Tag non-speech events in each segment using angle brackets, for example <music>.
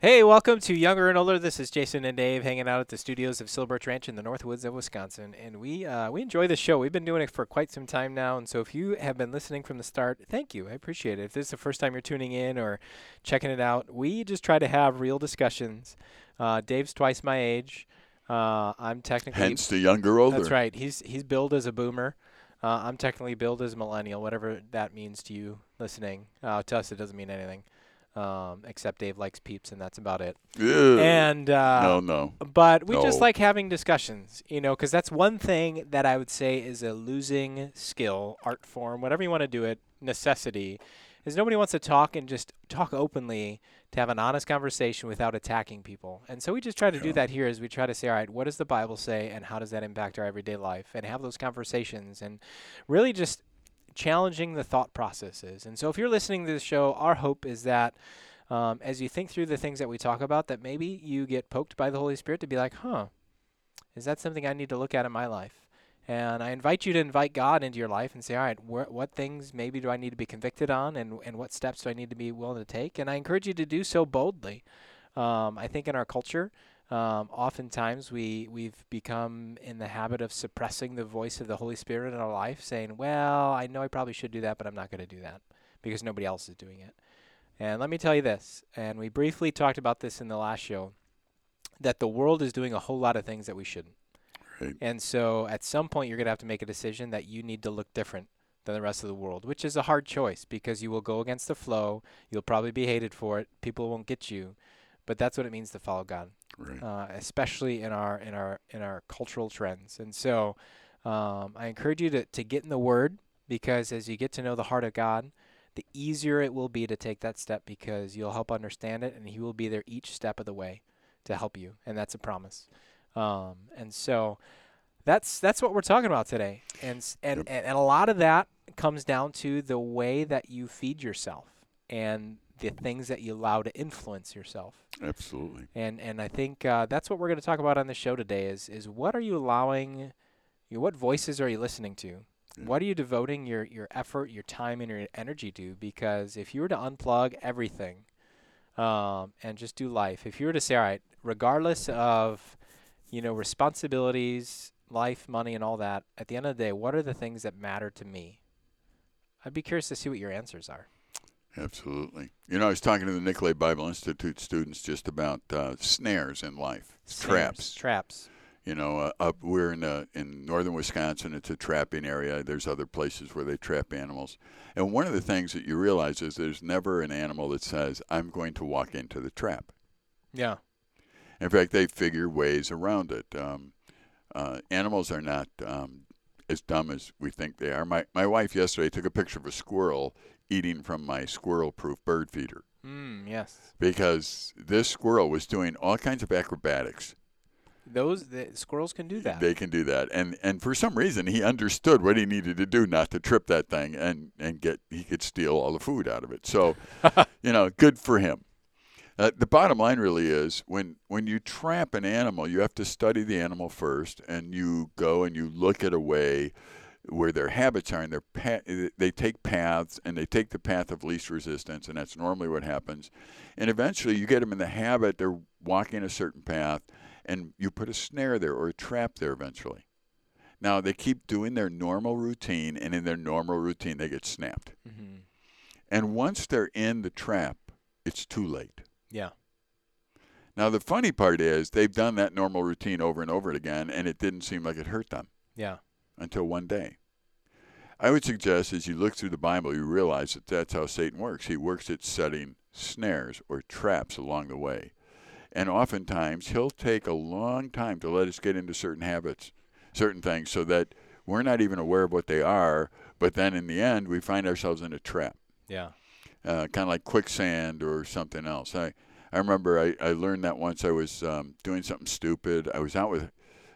Hey, welcome to Younger and Older. This is Jason and Dave hanging out at the studios of Silver Birch Ranch in the North Woods of Wisconsin, and we uh, we enjoy the show. We've been doing it for quite some time now, and so if you have been listening from the start, thank you. I appreciate it. If this is the first time you're tuning in or checking it out, we just try to have real discussions. Uh, Dave's twice my age. Uh, I'm technically Hence the younger older. That's right. He's he's billed as a boomer. Uh, I'm technically billed as a millennial, whatever that means to you listening. Uh, to us, it doesn't mean anything, um, except Dave likes peeps, and that's about it. Ew. And uh, no, no. but we just like having discussions, you know, because that's one thing that I would say is a losing skill, art form, whatever you want to do it, necessity, is nobody wants to talk and just talk openly to have an honest conversation without attacking people. And so we just try to do that here as we try to say, all right, what does the Bible say and how does that impact our everyday life? And have those conversations and really just challenging the thought processes. And so if you're listening to the show, our hope is that um, as you think through the things that we talk about, that maybe you get poked by the Holy Spirit to be like, huh, is that something I need to look at in my life? And I invite you to invite God into your life and say, all right, wh- what things maybe do I need to be convicted on and, and what steps do I need to be willing to take? And I encourage you to do so boldly. Um, I think in our culture, um, oftentimes we, we've become in the habit of suppressing the voice of the Holy Spirit in our life, saying, well, I know I probably should do that, but I'm not going to do that because nobody else is doing it. And let me tell you this, and we briefly talked about this in the last show, that the world is doing a whole lot of things that we shouldn't. Right. And so at some point, you're going to have to make a decision that you need to look different than the rest of the world, which is a hard choice because you will go against the flow. You'll probably be hated for it. People won't get you. But that's what it means to follow God, Right. uh, especially in our in our in our cultural trends. And so, um, I encourage you to to get in the Word because as you get to know the heart of God, the easier it will be to take that step because you'll help understand it, and He will be there each step of the way to help you, and that's a promise. Um, and so that's that's what we're talking about today, and and, Yep. and and a lot of that comes down to the way that you feed yourself and the things that you allow to influence yourself. Absolutely. And and I think uh, that's what we're going to talk about on the show today is is what are you allowing, you what voices are you listening to? Yeah. What are you devoting your your effort, your time, and your energy to? Because if you were to unplug everything, um, and just do life, if you were to say, all right, regardless of, you know, responsibilities, life, money, and all that, at the end of the day, what are the things that matter to me? I'd be curious to see what your answers are. Absolutely. You know, I was talking to the Nicolet Bible Institute students just about uh, snares in life, traps. Snares, Traps. You know, uh, up we're in uh, in northern Wisconsin. It's a trapping area. There's other places where they trap animals. And one of the things that you realize is there's never an animal that says, "I'm going to walk into the trap." Yeah. In fact, they figure ways around it. Um, uh, animals are not um, as dumb as we think they are. My my wife yesterday took a picture of a squirrel eating from my squirrel-proof bird feeder Mm, yes. because this squirrel was doing all kinds of acrobatics. Those the squirrels can do that. They can do that, and and for some reason he understood what he needed to do not to trip that thing and and get he could steal all the food out of it. So, <laughs> you know, good for him. Uh, the bottom line really is when when you trap an animal, you have to study the animal first, and you go and you look at a way where their habits are, and their pa- they take paths, and they take the path of least resistance, and that's normally what happens. And eventually, you get them in the habit they're walking a certain path, and you put a snare there or a trap there eventually. Now they keep doing their normal routine, and in their normal routine, they get snapped. hmm And once they're in the trap, it's too late. Yeah. Now the funny part is they've done that normal routine over and over again, and it didn't seem like it hurt them Yeah. Until one day. I would suggest as you look through the Bible, you realize that that's how Satan works. He works at setting snares or traps along the way. And oftentimes, he'll take a long time to let us get into certain habits, certain things, so that we're not even aware of what they are. But then in the end, we find ourselves in a trap Yeah. uh, kind of like quicksand or something else. I, I remember I, I learned that once I was um, doing something stupid. I was out with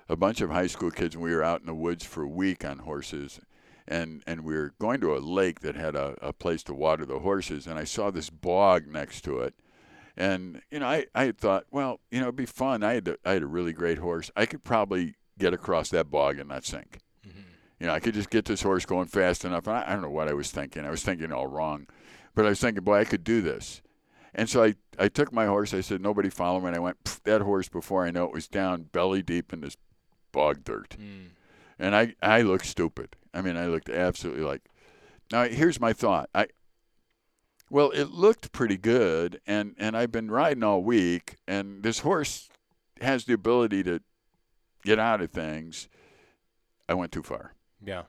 a bunch of high school kids, and we were out in the woods for a week on horses. And, and we were going to a lake that had a, a place to water the horses, and I saw this bog next to it. And, you know, I, I had thought, well, you know, it'd be fun. I had, a, I had a really great horse. I could probably get across that bog and not sink. Mm-hmm. You know, I could just get this horse going fast enough. And I, I don't know what I was thinking. I was thinking all wrong. But I was thinking, boy, I could do this. And so I, I took my horse. I said, nobody follow me. And I went, that horse, before I know it, was down belly deep in this bog dirt. Mm. And I, I looked stupid. I mean, I looked absolutely like. Now, here's my thought. I, well, it looked pretty good, and, and I've been riding all week, and this horse has the ability to get out of things. I went too far. Yeah.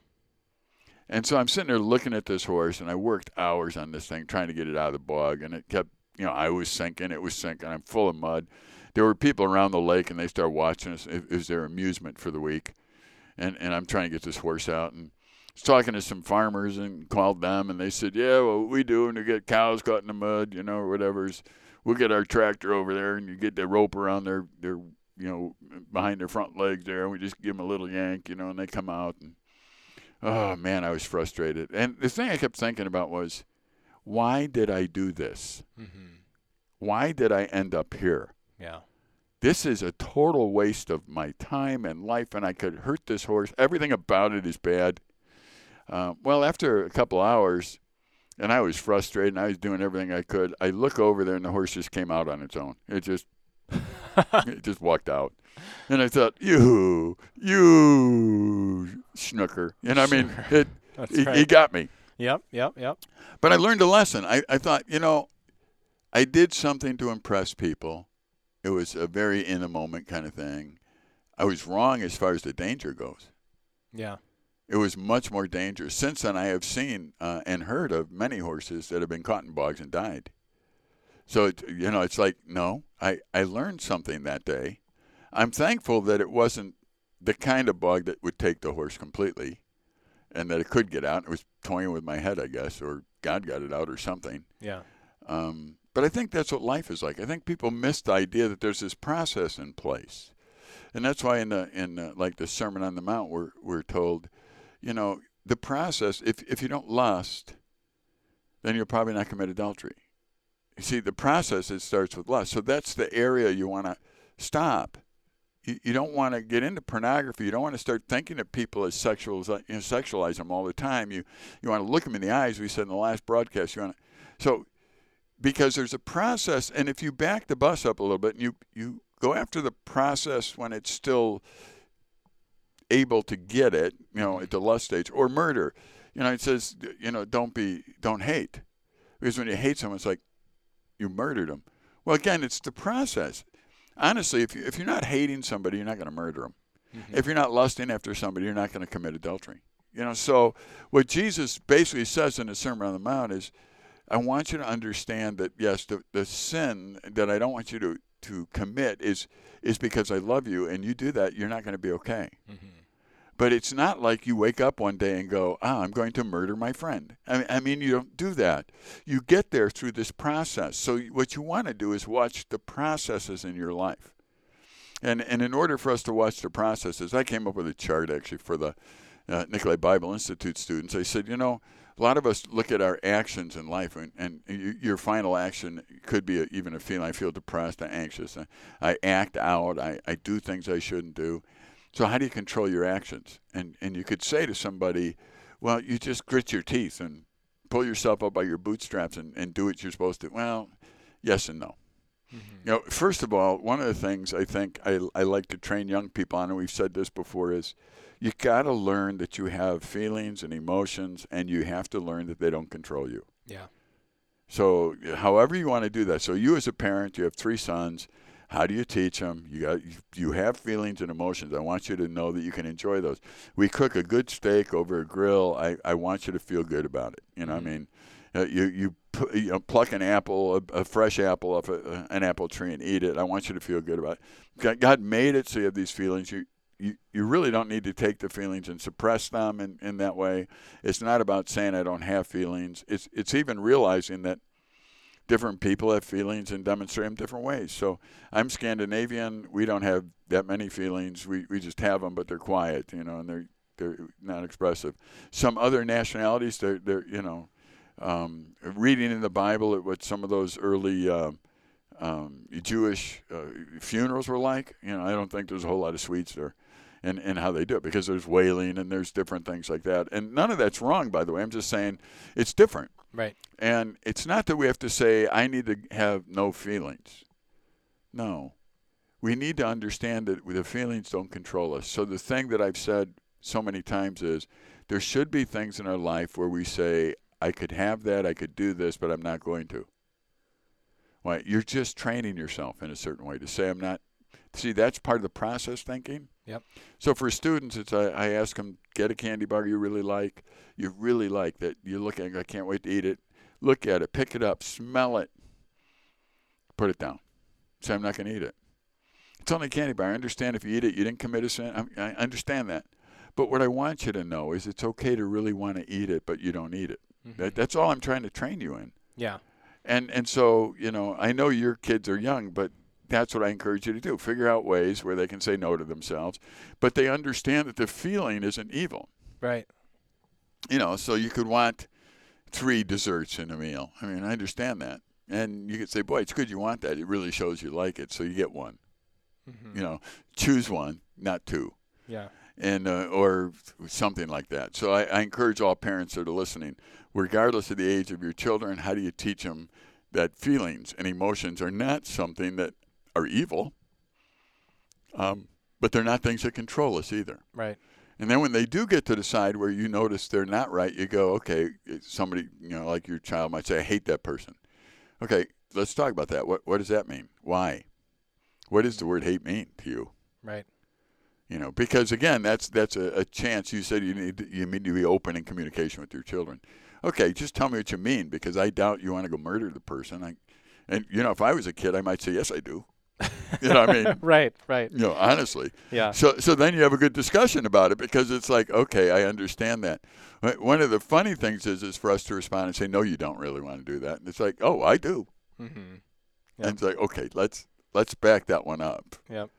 And so I'm sitting there looking at this horse, and I worked hours on this thing trying to get it out of the bog, and it kept, you know, I was sinking, it was sinking. I'm full of mud. There were people around the lake, and they started watching us. It was their amusement for the week, and and I'm trying to get this horse out, and I was talking to some farmers and called them, and they said, yeah, well, we do when we get cows caught in the mud, you know, or whatever, is we'll get our tractor over there, and you get the rope around their their you know behind their front legs there, and we just give them a little yank, you know, and they come out and Oh man, I was frustrated. And the thing I kept thinking about was, why did I do this? Mm-hmm. Why did I end up here? Yeah. This is a total waste of my time and life, and I could hurt this horse. Everything about it is bad. Uh, well, after a couple hours, and I was frustrated, and I was doing everything I could. I look over there, and the horse just came out on its own. It just, <laughs> it just walked out. And I thought, you, you snooker. And I mean, Sure. it, <laughs> he, right. he got me. Yep. Yep. Yep. But I learned a lesson. I, I thought, you know, I did something to impress people. It was a very in the moment kind of thing. I was wrong as far as the danger goes. Yeah. It was much more dangerous. Since then, I have seen uh, and heard of many horses that have been caught in bogs and died. So, it, you know, it's like, no, I, I learned something that day. I'm thankful that it wasn't the kind of bog that would take the horse completely and that it could get out. It was toying with my head, I guess, or God got it out or something. Yeah. Um, but I think that's what life is like. I think people miss the idea that there's this process in place, and that's why in the in the, like the Sermon on the Mount, we're we're told, you know, the process. If if you don't lust, then you'll probably not commit adultery. You see, the process it starts with lust, so that's the area you want to stop. You, you don't want to get into pornography. You don't want to start thinking of people as sexual, you know, sexualize them all the time. You you want to look them in the eyes. We said in the last broadcast, you want to so because there's a process and if you back the bus up a little bit and you you go after the process when it's still able to get it you know at the lust stage or murder. You know it says you know don't be don't hate. Because when you hate someone it's like you murdered them well again it's the process. Honestly if, you, if you're not hating somebody you're not going to murder them Mhm. if you're not lusting after somebody you're not going to commit adultery. You know so what jesus basically says in the sermon on the mount is I want you to understand that yes, the, the sin that I don't want you to, to commit is is because I love you, and you do that, you're not going to be okay. Mhm. But it's not like you wake up one day and go, "Ah, I'm going to murder my friend." I mean, I mean, you don't do that. You get there through this process. So what you want to do is watch the processes in your life. And and in order for us to watch the processes, I came up with a chart actually for the uh, Nicolet Bible Institute students. I said, you know, a lot of us look at our actions in life, and, and your final action could be a, even a feeling. I feel depressed, I'm anxious, I, I act out, I, I do things I shouldn't do. So how do you control your actions? And and you could say to somebody, well, you just grit your teeth and pull yourself up by your bootstraps and, and do what you're supposed to. Well, yes and no. Mhm. You know, first of all, one of the things I think I, I like to train young people on, and we've said this before, is you got to learn that you have feelings and emotions, and you have to learn that they don't control you. Yeah. So, however you want to do that. So, you as a parent, you have three sons. How do you teach them? You got you have feelings and emotions. I want you to know that you can enjoy those. We cook a good steak over a grill. I, I want you to feel good about it. You know, Mhm. I mean, uh, you you, you know, pluck an apple, a, a fresh apple off a, an apple tree and eat it. I want you to feel good about it. God- made it so you have these feelings. You you, you really don't need to take the feelings and suppress them in, in that way. It's not about saying I don't have feelings. It's it's even realizing that different people have feelings and demonstrate them different ways. So I'm Scandinavian. We don't have that many feelings. We we just have them, but they're quiet, you know, and they're they're not expressive. Some other nationalities, they're they're you know, um, reading in the Bible at what some of those early. Uh, um, Jewish uh, funerals were like, you know, I don't think there's a whole lot of sweets there, and and how they do it because there's wailing and there's different things like that, and none of that's wrong, by the way. I'm just saying it's different. Right. And it's not that we have to say, I need to have no feelings. No. We need to understand that the feelings don't control us. So the thing that I've said so many times is there should be things in our life where we say, I could have that, I could do this, but I'm not going to. Why? You're just training yourself in a certain way to say, I'm not. See, that's part of the process thinking. Yep. So for students, it's I, I ask them, get a candy bar you really like, you really like that. You look at, it, I can't wait to eat it. Look at it, pick it up, smell it, put it down. Say, I'm not going to eat it. It's only a candy bar. I understand if you eat it, you didn't commit a sin. I, I understand that. But what I want you to know is it's okay to really want to eat it, but you don't eat it. Mm-hmm. That, that's all I'm trying to train you in. Yeah. And and so you know, I know your kids are young, but that's what I encourage you to do. Figure out ways where they can say no to themselves, but they understand that the feeling isn't evil. Right. You know, so you could want three desserts in a meal. I mean, I understand that. And you could say, boy, it's good you want that. It really shows you like it, so you get one. Mm-hmm. You know, choose one, not two. Yeah. And uh, or something like that. So I, I encourage all parents that are listening, regardless of the age of your children, how do you teach them that feelings and emotions are not something that are evil, um, but they're not things that control us either. Right. And then when they do get to the side where you notice they're not right, you go, okay, somebody, you know, like your child might say, I hate that person. Okay, let's talk about that. What what does that mean? Why? What does the word hate mean to you? Right. You know, because again, that's that's a, a chance. You said you need you need to be open in communication with your children. Okay, just tell me what you mean, because I doubt you want to go murder the person. I, and you know, if I was a kid, I might say yes, I do. You know, what I mean, <laughs> right. Right. you know, honestly. Yeah. So so then you have a good discussion about it because it's like, okay, I understand that. One of the funny things is is for us to respond and say, no, you don't really want to do that. And it's like, oh, I do. Mm-hmm. And it's like, okay, let's let's back that one up. Yep.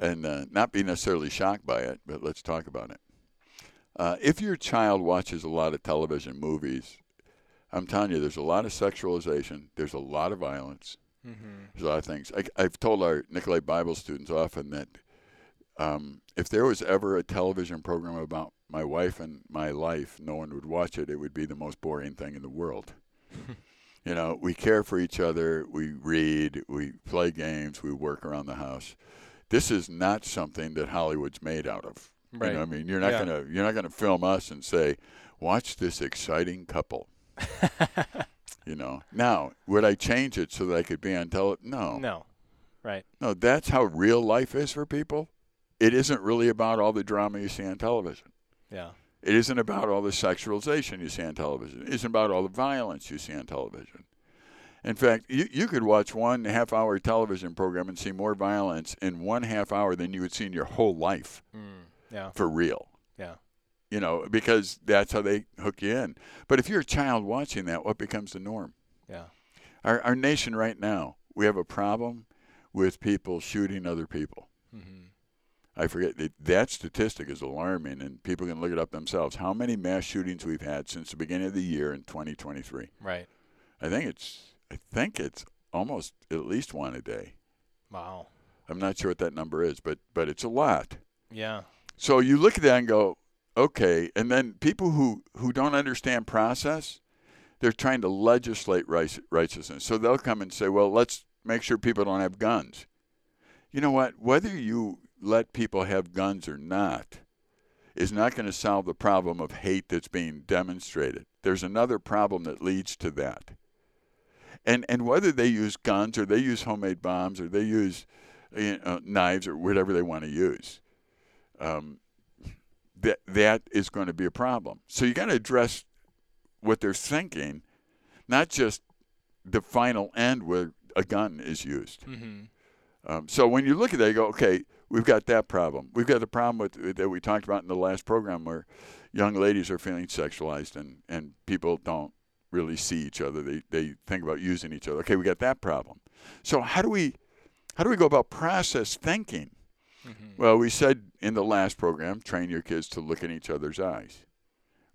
And uh, not be necessarily shocked by it, but let's talk about it. Uh, if your child watches a lot of television movies, I'm telling you, there's a lot of sexualization, there's a lot of violence, Mm-hmm. there's a lot of things. I, I've told our Nicolet Bible students often that um, if there was ever a television program about my wife and my life, no one would watch it. It would be the most boring thing in the world. <laughs> you know, we care for each other, we read, we play games, we work around the house. This is not something that Hollywood's made out of. Right. You know, I mean, you're not Yeah. gonna you're not gonna film us and say, "Watch this exciting couple." <laughs> you know. Now, would I change it so that I could be on tele? No. no. Right. No, that's how real life is for people. It isn't really about all the drama you see on television. Yeah. It isn't about all the sexualization you see on television. It isn't about all the violence you see on television. In fact, you, you could watch one half hour television program and see more violence in one half hour than you would see in your whole life Mm. Yeah. for real. Yeah. You know, because that's how they hook you in. But if you're a child watching that, what becomes the norm? Yeah. Our, our nation right now, we have a problem with people shooting other people. Mm-hmm. I forget that, that statistic is alarming, and people can look it up themselves. How many mass shootings we've had since the beginning of the year in 2023? Right. I think it's I think it's almost at least one a day. Wow. I'm not sure what that number is, but but it's a lot. Yeah. So you look at that and go, okay. And then people who who don't understand process, they're trying to legislate righteousness. So they'll come and say, well, let's make sure people don't have guns. You know what? Whether you let people have guns or not is not going to solve the problem of hate that's being demonstrated. There's another problem that leads to that. And and whether they use guns or they use homemade bombs or they use you know, knives or whatever they want to use, um, that that is going to be a problem. So you got to address what they're thinking, not just the final end where a gun is used. Mm-hmm. Um, so when you look at that, you go, okay, we've got that problem. We've got the problem with that we talked about in the last program where young ladies are feeling sexualized and, and people don't really see each other. They they think about using each other. Okay, we got that problem. So how do we how do we go about process thinking? Mm-hmm. Well, we said in the last program, train your kids to look in each other's eyes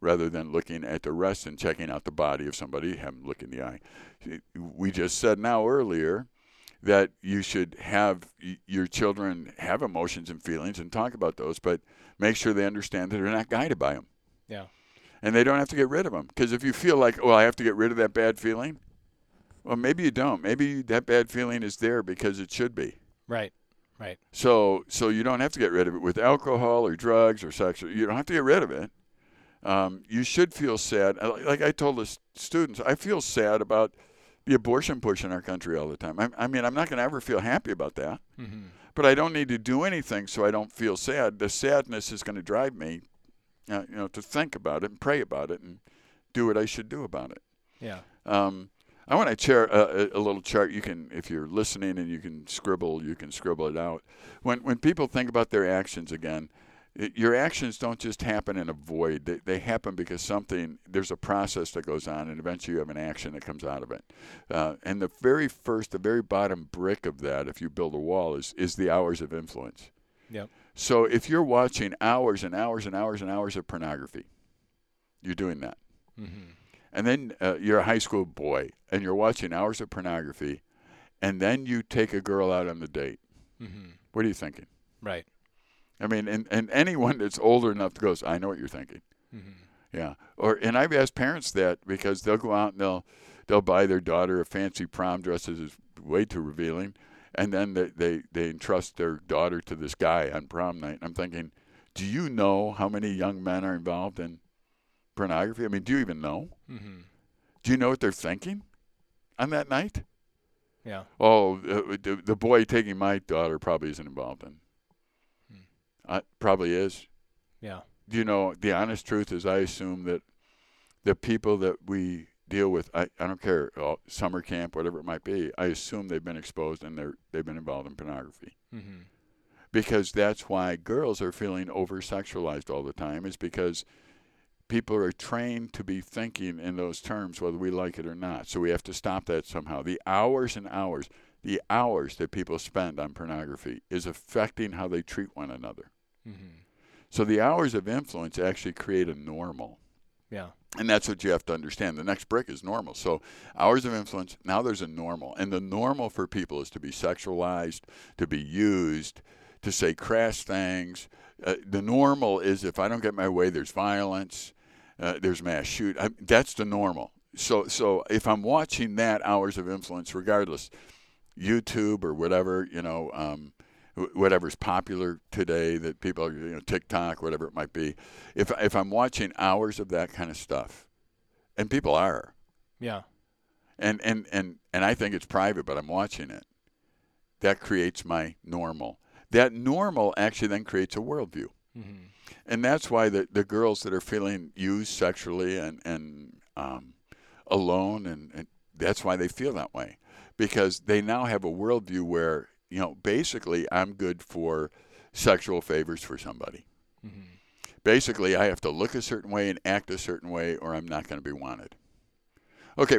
rather than looking at the rest and checking out the body of somebody, have them look in the eye. We just said now earlier that you should have your children have emotions and feelings and talk about those, but make sure they understand that they're not guided by them. Yeah. And they don't have to get rid of them. Because if you feel like, well, I have to get rid of that bad feeling, well, maybe you don't. Maybe that bad feeling is there because it should be. Right. Right. So, so you don't have to get rid of it with alcohol or drugs or sex. You don't have to get rid of it. Um, you should feel sad. Like I told the students, I feel sad about the abortion push in our country all the time. I, I mean, I'm not going to ever feel happy about that. Mm-hmm. But I don't need to do anything so I don't feel sad. The sadness is going to drive me, uh, you know, to think about it and pray about it and do what I should do about it. Yeah. Um, I want to share a, a, little chart. You can, if you're listening and you can scribble, you can scribble it out. When when people think about their actions again, it, your actions don't just happen in a void. They, they happen because something there's a process that goes on, and eventually you have an action that comes out of it. Uh, and the very first, the very bottom brick of that, if you build a wall, is is the hours of influence. Yep. So if you're watching hours and hours and hours and hours of pornography, you're doing that. Mm-hmm and then uh, you're a high school boy and you're watching hours of pornography, and then you take a girl out on the date. Mm-hmm. What are you thinking? Right. I mean, and, and anyone that's older enough to go, I know what you're thinking. Mm-hmm. Yeah. Or and I've asked parents that because they'll go out and they'll they'll buy their daughter a fancy prom dress that is way too revealing, and then they, they they entrust their daughter to this guy on prom night. And I'm thinking, do you know how many young men are involved in pornography? I mean, do you even know? Mm-hmm. Do you know what they're thinking on that night? Yeah. Oh, uh, the, the boy taking my daughter probably isn't involved in. Hmm. Uh, probably is. Yeah. Do you know the honest truth is I assume that the people that we deal with, I, I don't care, uh, summer camp, whatever it might be, I assume they've been exposed and they're they've been involved in pornography. Mm-hmm. Because that's why girls are feeling over sexualized all the time, is because people are trained to be thinking in those terms, whether we like it or not. So we have to stop that somehow. The hours and hours, the hours that people spend on pornography is affecting how they treat one another. Mm-hmm. So the hours of influence actually create a normal. Yeah. And that's what you have to understand. The next brick is normal. So hours of influence, now there's a normal. And the normal for people is to be sexualized, to be used, to say crass things. Uh, the normal is if I don't get my way, there's violence uh, there's mass shoot. I, that's the normal. So so if I'm watching that hours of influence, regardless, YouTube or whatever you know, um, whatever's popular today that people are you know TikTok, whatever it might be. If if I'm watching hours of that kind of stuff, and people are, yeah, and and and and I think it's private, but I'm watching it. That creates my normal. That normal actually then creates a worldview. Mm-hmm and that's why the the girls that are feeling used sexually and and um, alone and, and that's why they feel that way because they now have a worldview where you know basically I'm good for sexual favors for somebody. Mm-hmm. Basically, I have to look a certain way and act a certain way, or I'm not going to be wanted. Okay,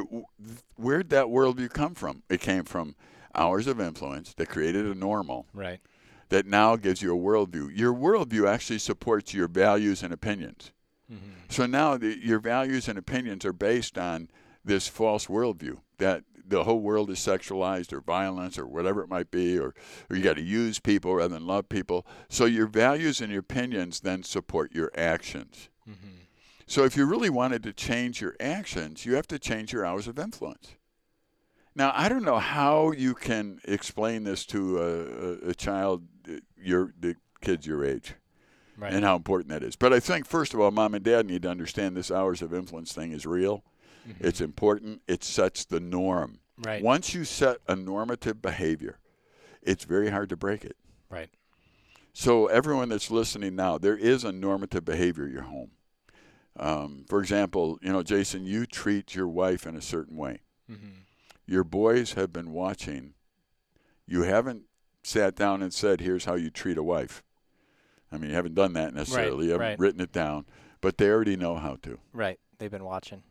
where'd that worldview come from? It came from hours of influence that created a normal. Right that now gives you a worldview. Your worldview actually supports your values and opinions. Mm-hmm. So now the, your values and opinions are based on this false worldview that the whole world is sexualized or violence or whatever it might be, or, or you got to use people rather than love people. So your values and your opinions then support your actions. Mm-hmm. So if you really wanted to change your actions, you have to change your hours of influence. Now, I don't know how you can explain this to a, a, a child, your the kids your age, right. and how important that is. But I think first of all, mom and dad need to understand this hours of influence thing is real. Mm-hmm. It's important. It sets the norm. Right. Once you set a normative behavior, it's very hard to break it. Right. So everyone that's listening now, there is a normative behavior in your home. Um, for example, you know, Jason, you treat your wife in a certain way. Mm-hmm your boys have been watching. You haven't sat down and said, "Here's how you treat a wife." I mean, you haven't done that necessarily. Right, you haven't right. written it down, but they already know how to. Right. They've been watching.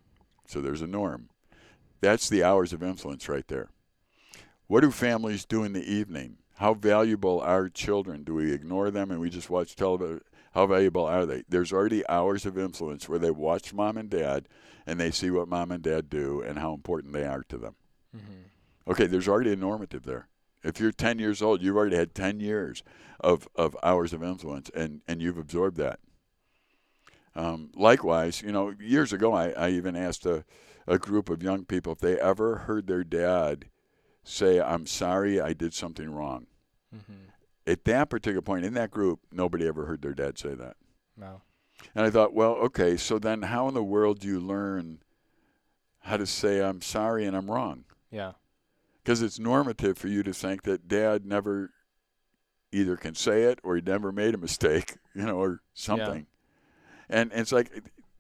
So there's a norm. That's the hours of influence right there. What do families do in the evening? How valuable are children? Do we ignore them and we just watch television? How valuable are they? There's already hours of influence where they watch mom and dad and they see what mom and dad do and how important they are to them. Mm-hmm. Okay, there's already a normative there. If you're 10 years old, you've already had 10 years of, of hours of influence, and, and you've absorbed that. Um, likewise, you know, years ago, I, I even asked a, a group of young people if they ever heard their dad say, I'm sorry, I did something wrong. Mm-hmm. At that particular point in that group, nobody ever heard their dad say that. No. And I thought, well, okay, so then how in the world do you learn how to say, I'm sorry and I'm wrong? Yeah. Because it's normative for you to think that dad never either can say it or he never made a mistake, <laughs> you know, or something. And, and it's like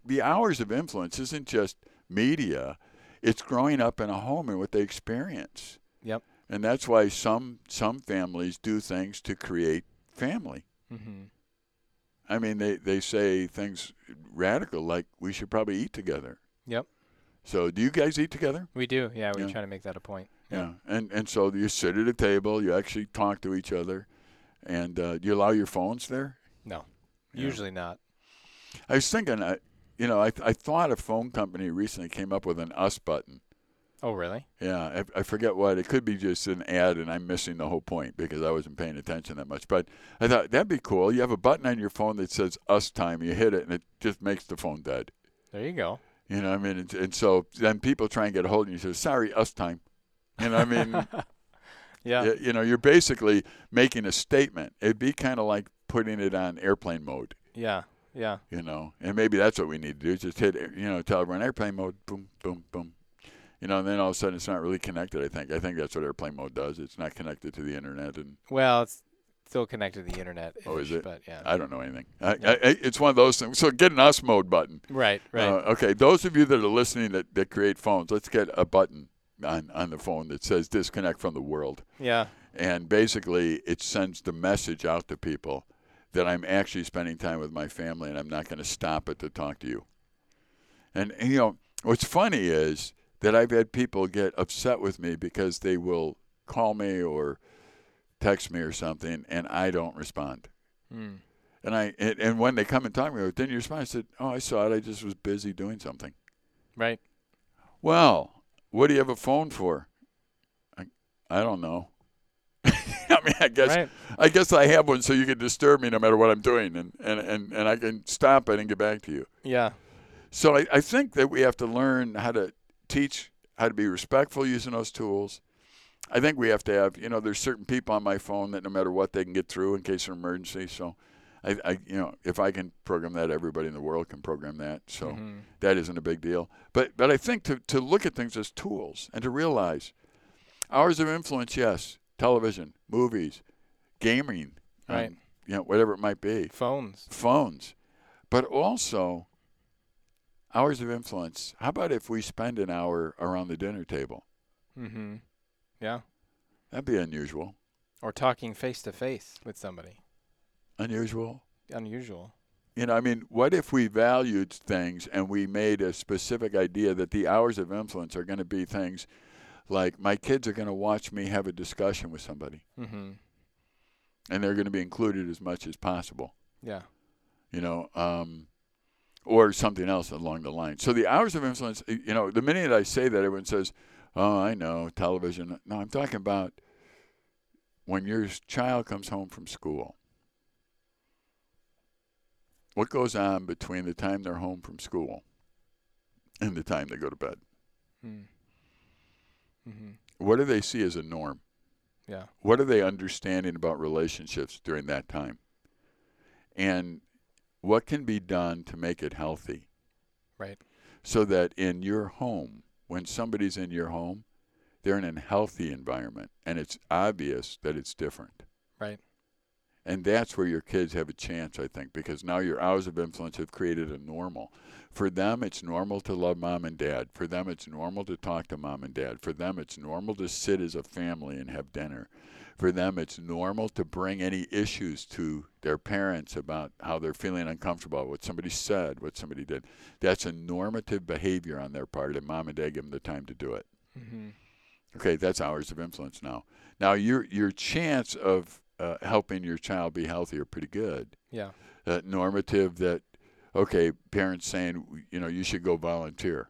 the hours of influence isn't just media, it's growing up in a home and what they experience. Yep. And that's why some some families do things to create family. Mm-hmm. I mean, they, they say things radical like we should probably eat together. Yep. So, do you guys eat together? We do. Yeah, we Yeah. try to make that a point. Yeah. And and so you sit at a table, you actually talk to each other, and uh, do you allow your phones there? No. Yeah. Usually not. I was thinking, I, you know, I I thought a phone company recently came up with an us button. Oh, really? Yeah, I, I forget what. It could be just an ad, and I'm missing the whole point because I wasn't paying attention that much. But I thought that'd be cool. You have a button on your phone that says "us time." You hit it, and it just makes the phone dead. There you go. You know, I mean, and, and so then people try and get a hold of you. and Say, "Sorry, us time." You know, I mean, <laughs> Yeah. y- you know, you're basically making a statement. It'd be kind of like putting it on airplane mode. Yeah. Yeah. You know, and maybe that's what we need to do. Just hit, you know, tell everyone airplane mode. Boom, boom, boom. You know, and then all of a sudden it's not really connected. I think. I think that's what airplane mode does. It's not connected to the internet, and Well, it's still connected to the internet. Oh, is it? But yeah. I don't know anything. I, Yeah. I, it's one of those things. So get an us mode button. right. Right. Uh, okay, those of you that are listening that, that create phones, let's get a button on, on the phone that says disconnect from the world. yeah. And basically, it sends the message out to people that I'm actually spending time with my family and I'm not going to stop it to talk to you. And, and, you know, what's funny is that I've had people get upset with me because they will call me or text me or something and I don't respond. Mm. And I and, and when they come and talk to me, didn't you respond? I said, "Oh, I saw it. I just was busy doing something." Right. Well, what do you have a phone for? I, I don't know. <laughs> I mean, I guess Right. I guess I have one so you can disturb me no matter what I'm doing, and and, and, and I can stop it and get back to you. Yeah. So I, I think that we have to learn how to teach how to be respectful using those tools. I think we have to have, you know, there's certain people on my phone that no matter what they can get through in case of an emergency. So, I, I you know, if I can program that, everybody in the world can program that. So Mhm. that isn't a big deal. But but I think to to look at things as tools and to realize hours of influence, yes, television, movies, gaming, um, Right. you know, whatever it might be Phones. phones, but also hours of influence. How about if we spend an hour around the dinner table? Mm-hmm. Yeah. That'd be unusual. Or talking face to face with somebody. Unusual. Unusual. You know, I mean, what if we valued things and we made a specific idea that the hours of influence are going to be things like my kids are going to watch me have a discussion with somebody Mm-hmm. and they're going to be included as much as possible. Yeah. you know, um, or something else along the line. So the hours of influence, you know, the minute I say that, everyone says, "Oh, I know television." No, I'm talking about when your child comes home from school. What goes on between the time they're home from school and the time they go to bed? Mm. Mm-hmm. What do they see as a norm? Yeah. what are they understanding about relationships during that time? And what can be done to make it healthy? Right. So that in your home, when somebody's in your home, they're in a healthy environment and it's obvious that it's different. Right. And that's where your kids have a chance, I think, because now your hours of influence have created a normal. For them, it's normal to love mom and dad. For them, it's normal to talk to mom and dad. For them, it's normal to sit as a family and have dinner. For them, it's normal to bring any issues to their parents about how they're feeling uncomfortable, what somebody said, what somebody did. That's a normative behavior on their part, and mom and dad give them the time to do it. Mm-hmm. Okay, that's hours of influence now. Now your your chance of uh, helping your child be healthy are pretty good. Yeah. That normative that okay, parents saying you know you should go volunteer,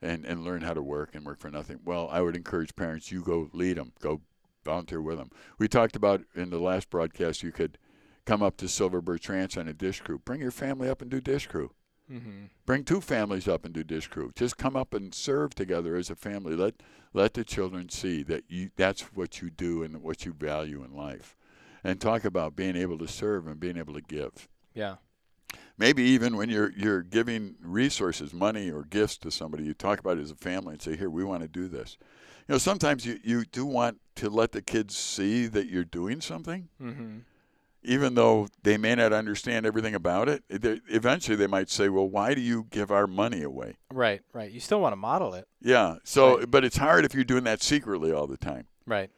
and and learn how to work and work for nothing. Well, I would encourage parents you go lead them, go volunteer with them. We talked about in the last broadcast you could come up to Silver Birch Ranch on a dish crew. Bring your family up and do dish crew. Mm-hmm. Bring two families up and do dish crew. Just come up and serve together as a family. Let let the children see that you that's what you do and what you value in life. And talk about being able to serve and being able to give. Yeah. Maybe even when you're you're giving resources, money or gifts to somebody, you talk about it as a family and say, "Here, we want to do this." You know, sometimes you, you do want to let the kids see that you're doing something Mm-hmm. Even though they may not understand everything about it, eventually they might say, "Well, why do you give our money away?" Right. Right. You still want to model it. Yeah. So, Right. but it's hard if you're doing that secretly all the time. Right.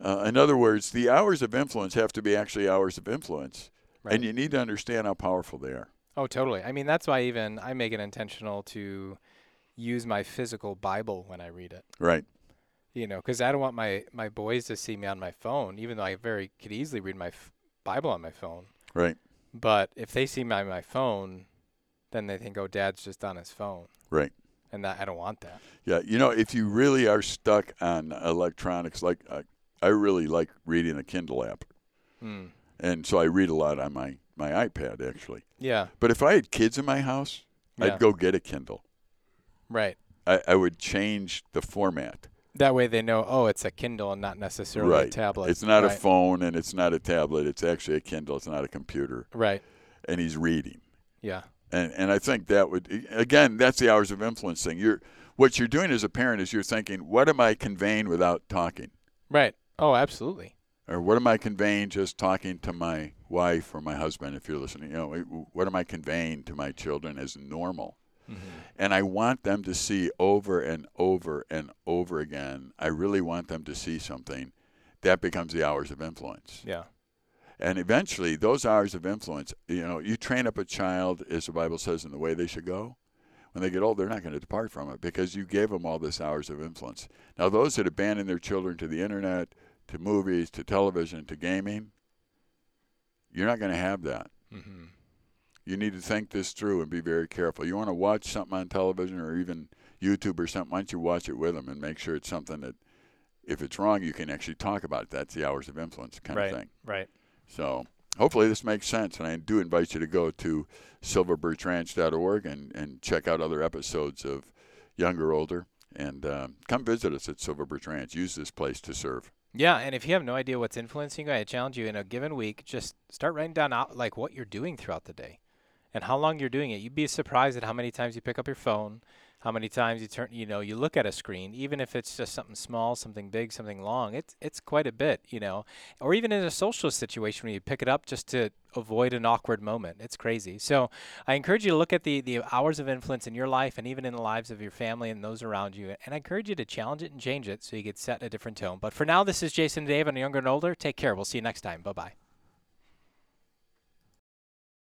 Uh, in other words, the hours of influence have to be actually hours of influence, Right. and you need to understand how powerful they are. Oh, totally. I mean, that's why even I make it intentional to use my physical Bible when I read it. Right. You know, because I don't want my my boys to see me on my phone, even though I very could easily read my f- Bible on my phone. Right. But if they see on my phone, then they think, "Oh, Dad's just on his phone," Right. and that I don't want that. Yeah. You know, if you really are stuck on electronics, like I, I really like reading a Kindle app, Hmm. and so I read a lot on my my iPad actually. Yeah. But if I had kids in my house, Yeah. I'd go get a Kindle. Right. I, I would change the format. That way they know, oh, it's a Kindle and not necessarily a tablet. It's not a phone and it's not a tablet. It's actually a Kindle. It's not a computer. Right. And he's reading. Yeah. And and I think that would again, that's the hours of influence thing. You're what you're doing as a parent is you're thinking, what am I conveying without talking? Right. Oh, absolutely. Or what am I conveying just talking to my wife or my husband if you're listening? You know, what am I conveying to my children as normal? Mm-hmm. And I want them to see over and over and over again. I really want them to see something. That becomes the hours of influence. Yeah. And eventually, those hours of influence, you know, you train up a child, as the Bible says, in the way they should go. When they get old, they're not going to depart from it because you gave them all this hours of influence. Now, those that abandon their children to the internet, to movies, to television, to gaming, you're not going to have that. Mm-hmm. You need to think this through and be very careful. You want to watch something on television or even YouTube or something, why don't you watch it with them and make sure it's something that, if it's wrong, you can actually talk about it. That's the hours of influence kind Right. of thing. Right. So hopefully this makes sense, and I do invite you to go to silverbirchranch.org and, and check out other episodes of Younger Older, and um, come visit us at Silver Birch Ranch. Use this place to serve. Yeah, and if you have no idea what's influencing you, I challenge you in a given week, just start writing down out like what you're doing throughout the day and how long you're doing it. You'd be surprised at how many times you pick up your phone, how many times you turn, you know, you look at a screen, even if it's just something small, something big, something long. It's it's quite a bit, you know. Or even in a social situation where you pick it up just to avoid an awkward moment. It's crazy. So I encourage you to look at the the hours of influence in your life and even in the lives of your family and those around you. And I encourage you to challenge it and change it so you get set a different tone. But for now, this is Jason and Dave on Younger and Older. Take care. We'll see you next time. Bye bye.